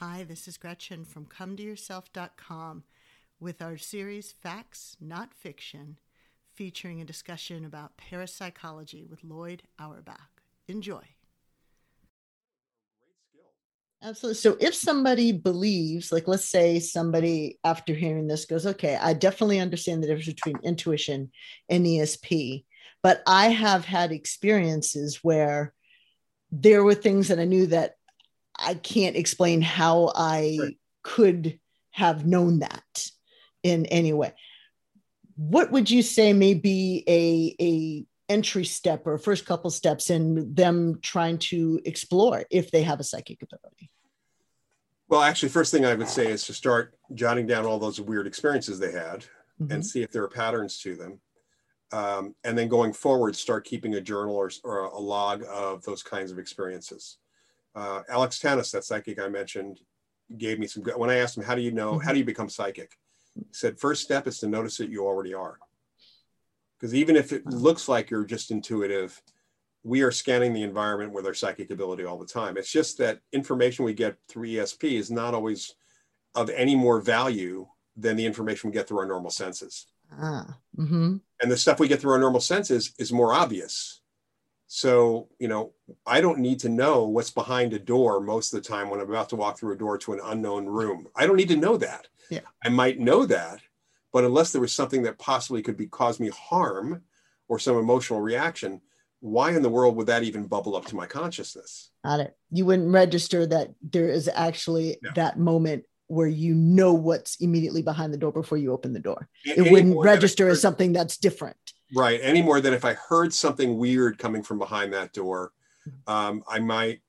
Hi, this is Gretchen from ComeToYourself.com with our series Facts, Not Fiction, featuring a discussion about parapsychology with Lloyd Auerbach. Enjoy. Absolutely. So, if somebody believes, like let's say somebody after hearing this goes, okay, I definitely understand the difference between intuition and ESP, but I have had experiences where there were things that I knew that I can't explain how I right. could have known that in any way. What would you say may be a, a entry step or first couple steps in them trying to explore if they have a psychic ability? Well, actually, first thing I would say is to start jotting down all those weird experiences they had mm-hmm. and see if there are patterns to them. Um, and then going forward, start keeping a journal or, or a log of those kinds of experiences uh, Alex Tanous, that psychic I mentioned, gave me some good. When I asked him, "How do you know? How do you become psychic?" He said, first step is to notice that you already are." Because even if it looks like you're just intuitive, we are scanning the environment with our psychic ability all the time. It's just that information we get through ESP is not always of any more value than the information we get through our normal senses. Ah, mm-hmm. And the stuff we get through our normal senses is more obvious. So, you know, I don't need to know what's behind a door most of the time when I'm about to walk through a door to an unknown room. I don't need to know that. Yeah. I might know that, but unless there was something that possibly could be cause me harm or some emotional reaction, why in the world would that even bubble up to my consciousness? Got it. You wouldn't register that there is actually yeah. that moment where you know what's immediately behind the door before you open the door. It wouldn't register as something that's different. Right. Any more than if I heard something weird coming from behind that door, um, I might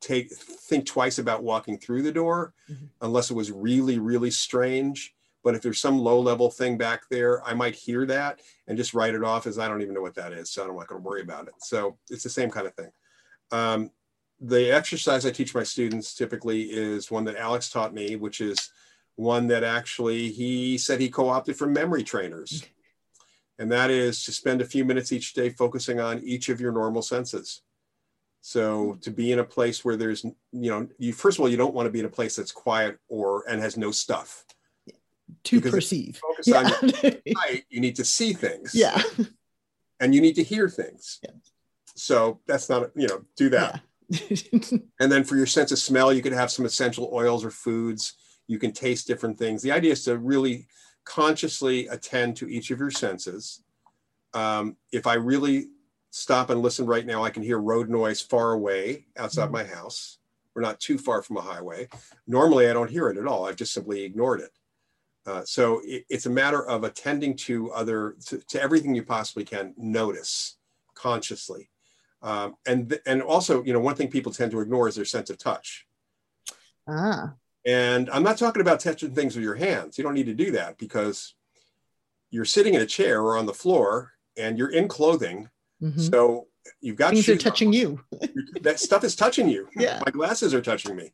take think twice about walking through the door, mm-hmm. unless it was really really strange. But if there's some low level thing back there, I might hear that and just write it off as I don't even know what that is, so I'm not going to worry about it. So it's the same kind of thing. Um, the exercise I teach my students typically is one that Alex taught me, which is one that actually he said he co-opted from memory trainers and that is to spend a few minutes each day focusing on each of your normal senses. So to be in a place where there's, you know, you first of all, you don't want to be in a place that's quiet or and has no stuff. To because perceive. Focus yeah. on your you need to see things. Yeah. And you need to hear things. Yeah. So that's not, you know, do that. Yeah. and then for your sense of smell, you could have some essential oils or foods. You can taste different things. The idea is to really consciously attend to each of your senses. Um, if I really stop and listen right now, I can hear road noise far away outside mm-hmm. my house. We're not too far from a highway. Normally, I don't hear it at all. I've just simply ignored it. Uh, so it, it's a matter of attending to other to, to, everything you possibly can notice consciously, um, and and also you know one thing people tend to ignore is their sense of touch. Ah. And I'm not talking about touching things with your hands. You don't need to do that because you're sitting in a chair or on the floor and you're in clothing. Mm-hmm. So you've got things are touching on. you. that stuff is touching you. Yeah. My glasses are touching me.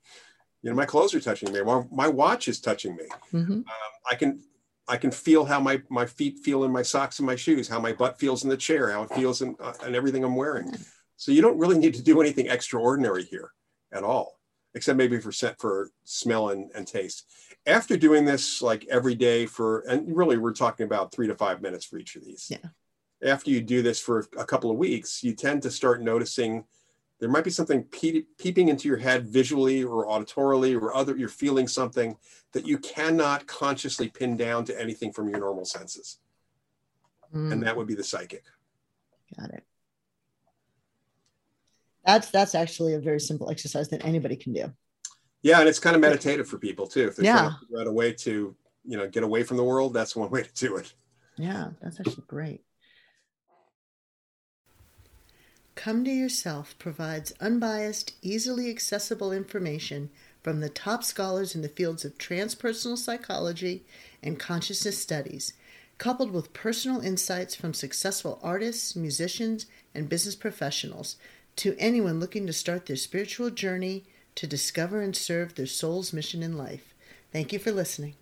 You know, my clothes are touching me. My, my watch is touching me. Mm-hmm. Um, I can I can feel how my my feet feel in my socks and my shoes, how my butt feels in the chair, how it feels in, uh, in everything I'm wearing. So you don't really need to do anything extraordinary here at all except maybe for set for smell and, and taste. After doing this like every day for, and really we're talking about three to five minutes for each of these. Yeah. After you do this for a couple of weeks, you tend to start noticing there might be something pe- peeping into your head visually or auditorily or other, you're feeling something that you cannot consciously pin down to anything from your normal senses. Mm. And that would be the psychic. Got it. That's that's actually a very simple exercise that anybody can do. Yeah, and it's kind of meditative for people too. If they're yeah. trying to figure out a way to, you know, get away from the world, that's one way to do it. Yeah, that's actually great. Come to Yourself provides unbiased, easily accessible information from the top scholars in the fields of transpersonal psychology and consciousness studies, coupled with personal insights from successful artists, musicians, and business professionals to anyone looking to start their spiritual journey to discover and serve their soul's mission in life. Thank you for listening.